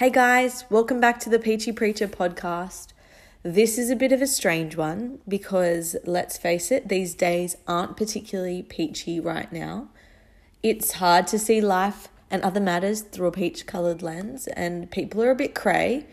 Hey guys, welcome back to the Peachy Preacher podcast. This is a bit of a strange one because let's face it, these days aren't particularly peachy right now. It's hard to see life and other matters through a peach colored lens, and people are a bit cray.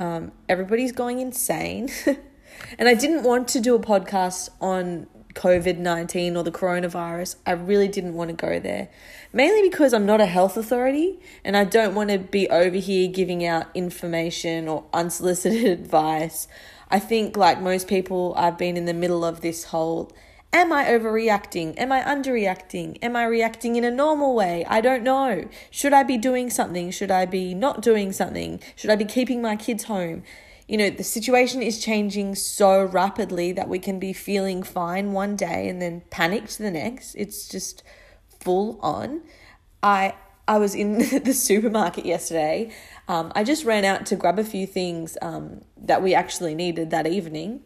Um, everybody's going insane. and I didn't want to do a podcast on COVID 19 or the coronavirus. I really didn't want to go there. Mainly because I'm not a health authority and I don't want to be over here giving out information or unsolicited advice. I think, like most people, I've been in the middle of this whole Am I overreacting? Am I underreacting? Am I reacting in a normal way? I don't know. Should I be doing something? Should I be not doing something? Should I be keeping my kids home? You know, the situation is changing so rapidly that we can be feeling fine one day and then panicked the next. It's just full on. I I was in the supermarket yesterday. Um, I just ran out to grab a few things um, that we actually needed that evening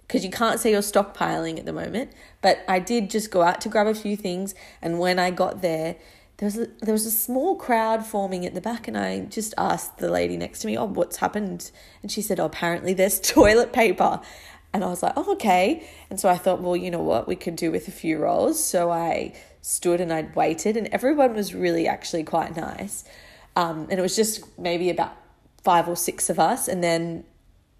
because you can't say you're stockpiling at the moment. But I did just go out to grab a few things, and when I got there, there was a, there was a small crowd forming at the back, and I just asked the lady next to me, "Oh, what's happened?" And she said, "Oh, apparently there's toilet paper." And I was like, "Oh, okay." And so I thought, well, you know what, we could do with a few rolls. So I stood and I'd waited, and everyone was really actually quite nice. Um, and it was just maybe about five or six of us, and then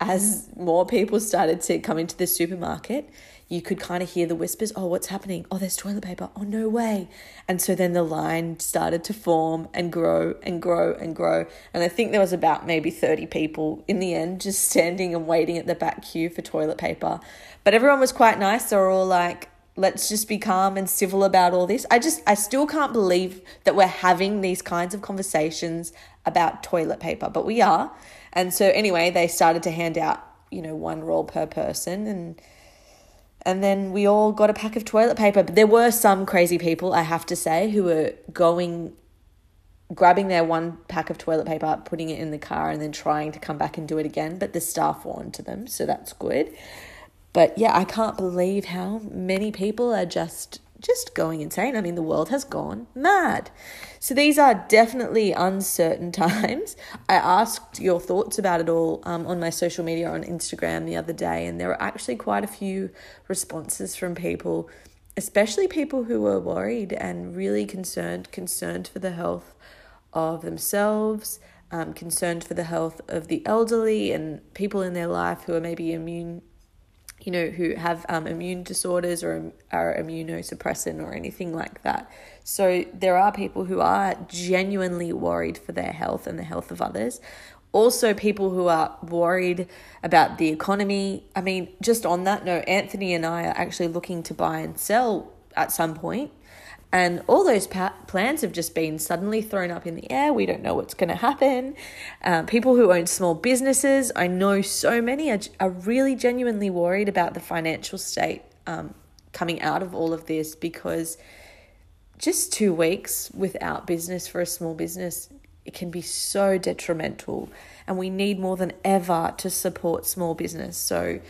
as more people started to come into the supermarket, you could kind of hear the whispers, oh, what's happening? Oh, there's toilet paper. Oh, no way. And so then the line started to form and grow and grow and grow. And I think there was about maybe 30 people in the end just standing and waiting at the back queue for toilet paper. But everyone was quite nice. They were all like, let's just be calm and civil about all this. I just, I still can't believe that we're having these kinds of conversations about toilet paper, but we are. And so, anyway, they started to hand out, you know, one roll per person. And and then we all got a pack of toilet paper. But there were some crazy people, I have to say, who were going, grabbing their one pack of toilet paper, putting it in the car, and then trying to come back and do it again. But the staff warned to them, so that's good. But yeah, I can't believe how many people are just just going insane. I mean, the world has gone mad. So these are definitely uncertain times. I asked your thoughts about it all um, on my social media on Instagram the other day, and there were actually quite a few responses from people, especially people who were worried and really concerned, concerned for the health of themselves. Um, concerned for the health of the elderly and people in their life who are maybe immune you know, who have um, immune disorders or are immunosuppressant or anything like that. So there are people who are genuinely worried for their health and the health of others. Also, people who are worried about the economy. I mean, just on that note, Anthony and I are actually looking to buy and sell at some point. And all those pa- plans have just been suddenly thrown up in the air. We don't know what's going to happen. Um, people who own small businesses, I know so many are, are really genuinely worried about the financial state um, coming out of all of this because just two weeks without business for a small business it can be so detrimental and we need more than ever to support small business so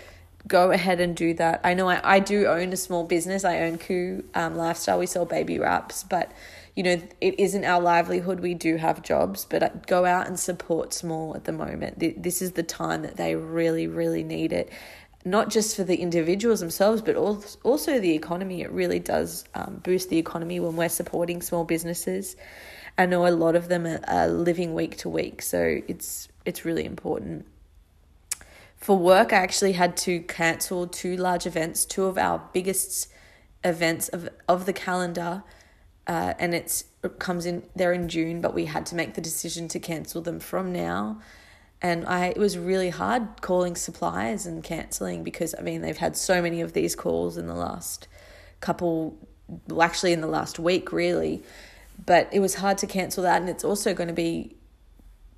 go ahead and do that. I know I, I do own a small business. I own Koo um, Lifestyle. We sell baby wraps, but you know, it isn't our livelihood. We do have jobs, but uh, go out and support small at the moment. This is the time that they really, really need it. Not just for the individuals themselves, but also the economy. It really does um, boost the economy when we're supporting small businesses. I know a lot of them are, are living week to week, so it's it's really important for work, I actually had to cancel two large events, two of our biggest events of, of the calendar. Uh, and it's it comes in they're in June, but we had to make the decision to cancel them from now. And I it was really hard calling suppliers and canceling because I mean they've had so many of these calls in the last couple well actually in the last week really. But it was hard to cancel that and it's also going to be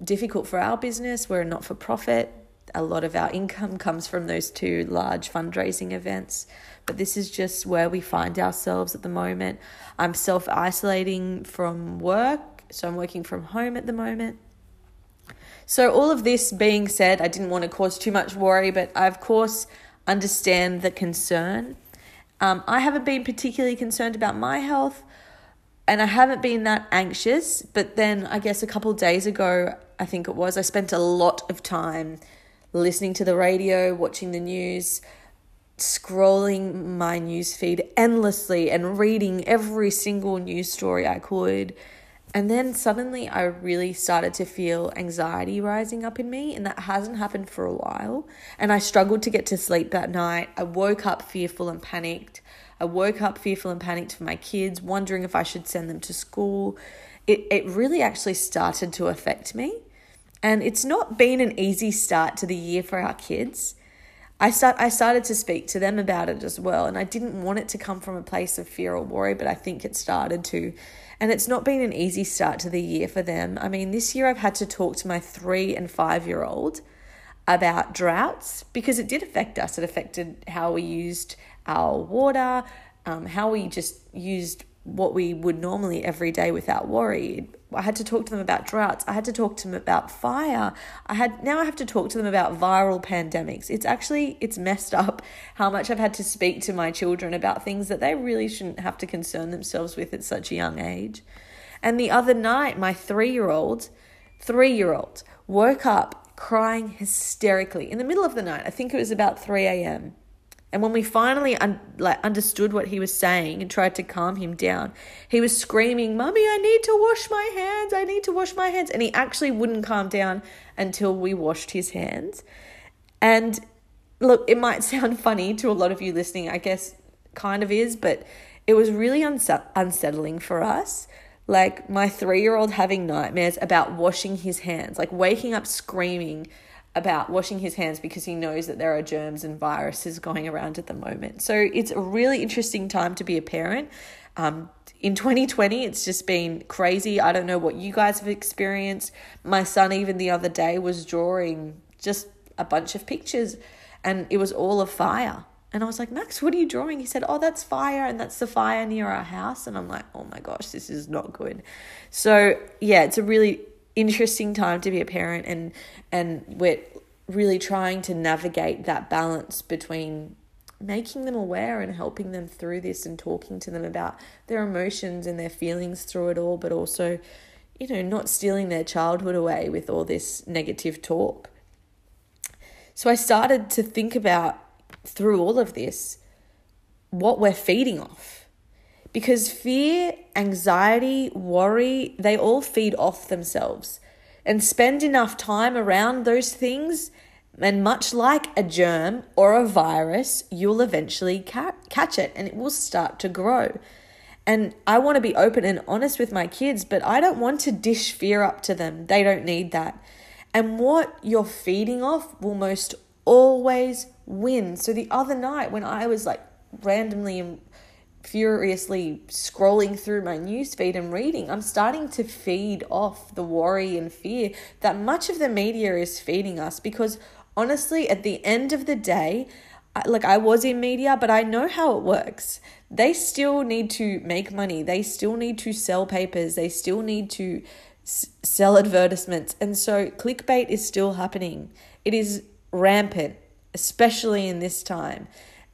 difficult for our business. We're a not for profit a lot of our income comes from those two large fundraising events. But this is just where we find ourselves at the moment. I'm self isolating from work, so I'm working from home at the moment. So, all of this being said, I didn't want to cause too much worry, but I, of course, understand the concern. Um, I haven't been particularly concerned about my health, and I haven't been that anxious. But then, I guess a couple days ago, I think it was. I spent a lot of time listening to the radio, watching the news, scrolling my newsfeed endlessly and reading every single news story I could. And then suddenly I really started to feel anxiety rising up in me, and that hasn't happened for a while. And I struggled to get to sleep that night. I woke up fearful and panicked. I woke up fearful and panicked for my kids, wondering if I should send them to school. It, it really actually started to affect me. And it's not been an easy start to the year for our kids. I start I started to speak to them about it as well and I didn't want it to come from a place of fear or worry but I think it started to and it's not been an easy start to the year for them. I mean this year I've had to talk to my 3 and 5 year old about droughts because it did affect us it affected how we used our water um, how we just used what we would normally every day without worry. I had to talk to them about droughts. I had to talk to them about fire. I had now I have to talk to them about viral pandemics. It's actually it's messed up how much I've had to speak to my children about things that they really shouldn't have to concern themselves with at such a young age. And the other night my 3-year-old 3-year-old woke up crying hysterically in the middle of the night. I think it was about 3 a.m. And when we finally un- like understood what he was saying and tried to calm him down, he was screaming, "Mummy, I need to wash my hands. I need to wash my hands." And he actually wouldn't calm down until we washed his hands. And look, it might sound funny to a lot of you listening. I guess kind of is, but it was really unsettling for us. Like my 3-year-old having nightmares about washing his hands, like waking up screaming about washing his hands because he knows that there are germs and viruses going around at the moment. So it's a really interesting time to be a parent. Um, in 2020, it's just been crazy. I don't know what you guys have experienced. My son, even the other day, was drawing just a bunch of pictures and it was all of fire. And I was like, Max, what are you drawing? He said, Oh, that's fire, and that's the fire near our house. And I'm like, Oh my gosh, this is not good. So, yeah, it's a really interesting time to be a parent and and we're really trying to navigate that balance between making them aware and helping them through this and talking to them about their emotions and their feelings through it all but also you know not stealing their childhood away with all this negative talk. So i started to think about through all of this what we're feeding off because fear, anxiety, worry, they all feed off themselves. And spend enough time around those things, and much like a germ or a virus, you'll eventually ca- catch it and it will start to grow. And I want to be open and honest with my kids, but I don't want to dish fear up to them. They don't need that. And what you're feeding off will most always win. So the other night, when I was like randomly furiously scrolling through my newsfeed and reading, I'm starting to feed off the worry and fear that much of the media is feeding us because honestly, at the end of the day, like I was in media, but I know how it works. They still need to make money. They still need to sell papers. They still need to s- sell advertisements. And so clickbait is still happening. It is rampant, especially in this time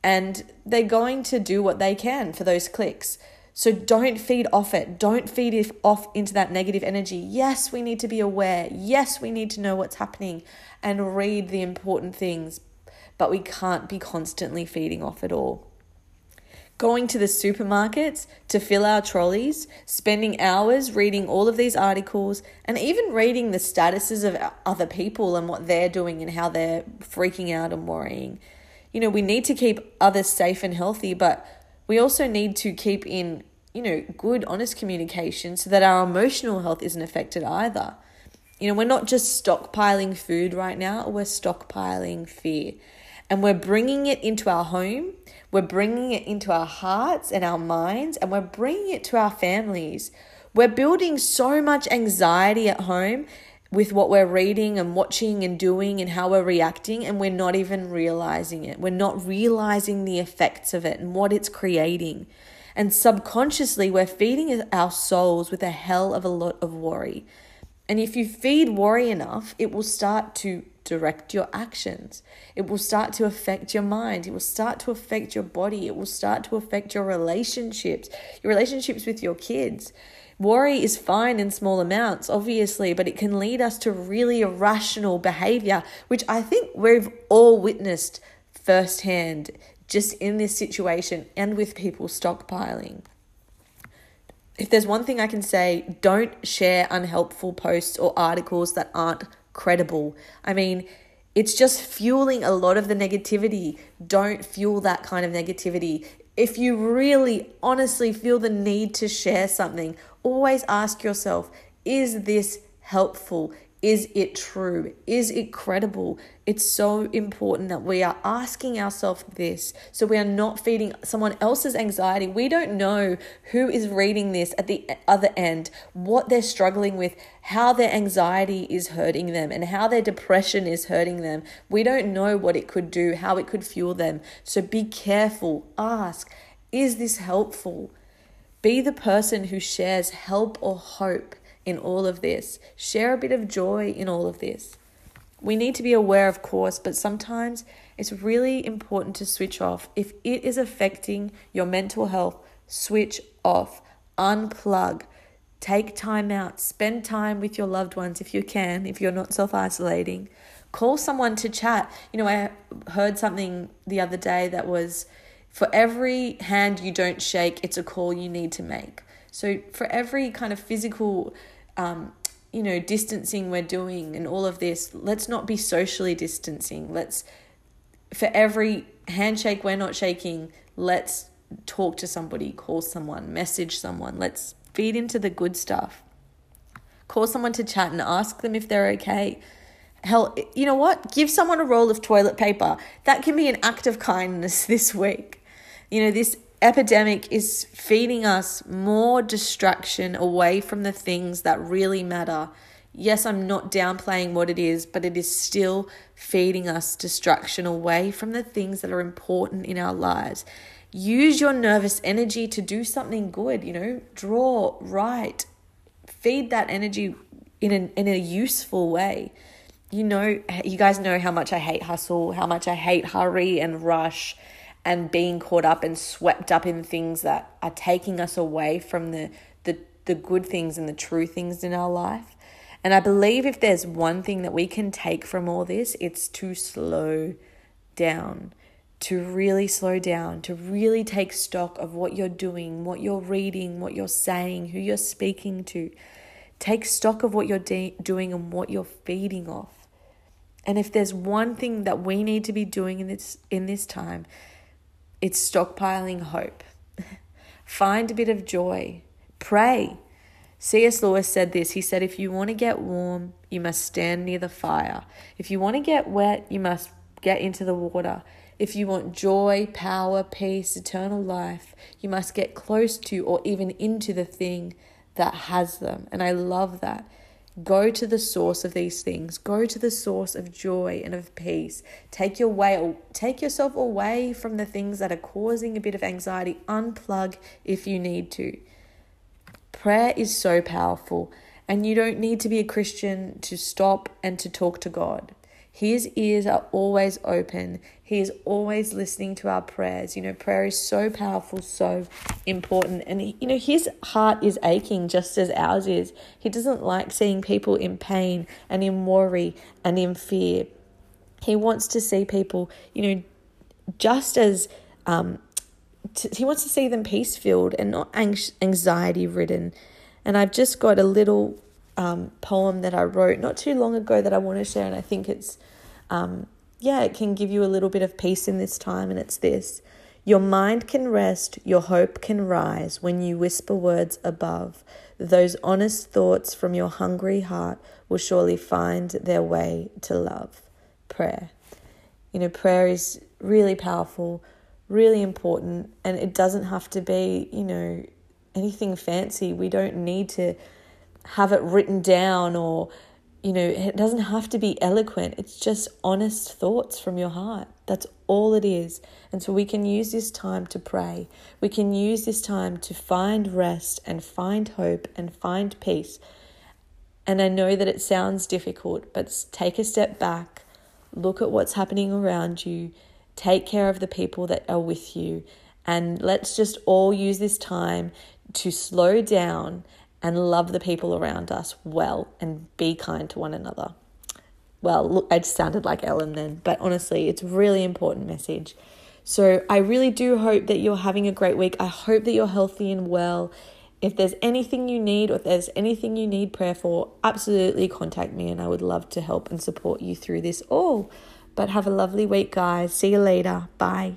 and they're going to do what they can for those clicks. So don't feed off it. Don't feed it off into that negative energy. Yes, we need to be aware. Yes, we need to know what's happening and read the important things, but we can't be constantly feeding off it all. Going to the supermarkets to fill our trolleys, spending hours reading all of these articles, and even reading the statuses of other people and what they're doing and how they're freaking out and worrying you know, we need to keep others safe and healthy, but we also need to keep in, you know, good, honest communication so that our emotional health isn't affected either. You know, we're not just stockpiling food right now, we're stockpiling fear. And we're bringing it into our home, we're bringing it into our hearts and our minds, and we're bringing it to our families. We're building so much anxiety at home with what we're reading and watching and doing and how we're reacting, and we're not even realizing it. We're not realizing the effects of it and what it's creating. And subconsciously, we're feeding our souls with a hell of a lot of worry. And if you feed worry enough, it will start to direct your actions. It will start to affect your mind. It will start to affect your body. It will start to affect your relationships, your relationships with your kids. Worry is fine in small amounts, obviously, but it can lead us to really irrational behavior, which I think we've all witnessed firsthand just in this situation and with people stockpiling. If there's one thing I can say, don't share unhelpful posts or articles that aren't credible. I mean, it's just fueling a lot of the negativity. Don't fuel that kind of negativity. If you really honestly feel the need to share something, always ask yourself is this helpful? Is it true? Is it credible? It's so important that we are asking ourselves this so we are not feeding someone else's anxiety. We don't know who is reading this at the other end, what they're struggling with, how their anxiety is hurting them, and how their depression is hurting them. We don't know what it could do, how it could fuel them. So be careful. Ask, is this helpful? Be the person who shares help or hope in all of this. Share a bit of joy in all of this. We need to be aware, of course, but sometimes it's really important to switch off. If it is affecting your mental health, switch off, unplug, take time out, spend time with your loved ones if you can, if you're not self isolating. Call someone to chat. You know, I heard something the other day that was for every hand you don't shake, it's a call you need to make. So, for every kind of physical um, you know, distancing we're doing and all of this, let's not be socially distancing. Let's, for every handshake we're not shaking, let's talk to somebody, call someone, message someone. Let's feed into the good stuff. Call someone to chat and ask them if they're okay. Hell, you know what? Give someone a roll of toilet paper. That can be an act of kindness this week. You know, this epidemic is feeding us more distraction away from the things that really matter. Yes, I'm not downplaying what it is, but it is still feeding us distraction away from the things that are important in our lives. Use your nervous energy to do something good, you know, draw, write, feed that energy in a, in a useful way. You know, you guys know how much I hate hustle, how much I hate hurry and rush and being caught up and swept up in things that are taking us away from the, the, the good things and the true things in our life. And I believe if there's one thing that we can take from all this, it's to slow down, to really slow down, to really take stock of what you're doing, what you're reading, what you're saying, who you're speaking to. Take stock of what you're de- doing and what you're feeding off. And if there's one thing that we need to be doing in this in this time, it's stockpiling hope. Find a bit of joy. Pray. C.S. Lewis said this. He said, If you want to get warm, you must stand near the fire. If you want to get wet, you must get into the water. If you want joy, power, peace, eternal life, you must get close to or even into the thing that has them. And I love that. Go to the source of these things. Go to the source of joy and of peace. Take your way take yourself away from the things that are causing a bit of anxiety. Unplug if you need to. Prayer is so powerful, and you don't need to be a Christian to stop and to talk to God. His ears are always open. He is always listening to our prayers. You know, prayer is so powerful, so important. And, you know, his heart is aching just as ours is. He doesn't like seeing people in pain and in worry and in fear. He wants to see people, you know, just as um, t- he wants to see them peace filled and not anxiety ridden. And I've just got a little um, poem that I wrote not too long ago that I want to share, and I think it's, um, yeah, it can give you a little bit of peace in this time, and it's this. Your mind can rest, your hope can rise when you whisper words above. Those honest thoughts from your hungry heart will surely find their way to love. Prayer. You know, prayer is really powerful, really important, and it doesn't have to be, you know, anything fancy. We don't need to have it written down or you know it doesn't have to be eloquent. It's just honest thoughts from your heart. That's all it is. And so we can use this time to pray. We can use this time to find rest and find hope and find peace. And I know that it sounds difficult, but take a step back, look at what's happening around you, take care of the people that are with you, and let's just all use this time to slow down and love the people around us well and be kind to one another. Well, look, I just sounded like Ellen then, but honestly, it's a really important message. So I really do hope that you're having a great week. I hope that you're healthy and well. If there's anything you need or if there's anything you need prayer for, absolutely contact me and I would love to help and support you through this all. But have a lovely week, guys. See you later. Bye.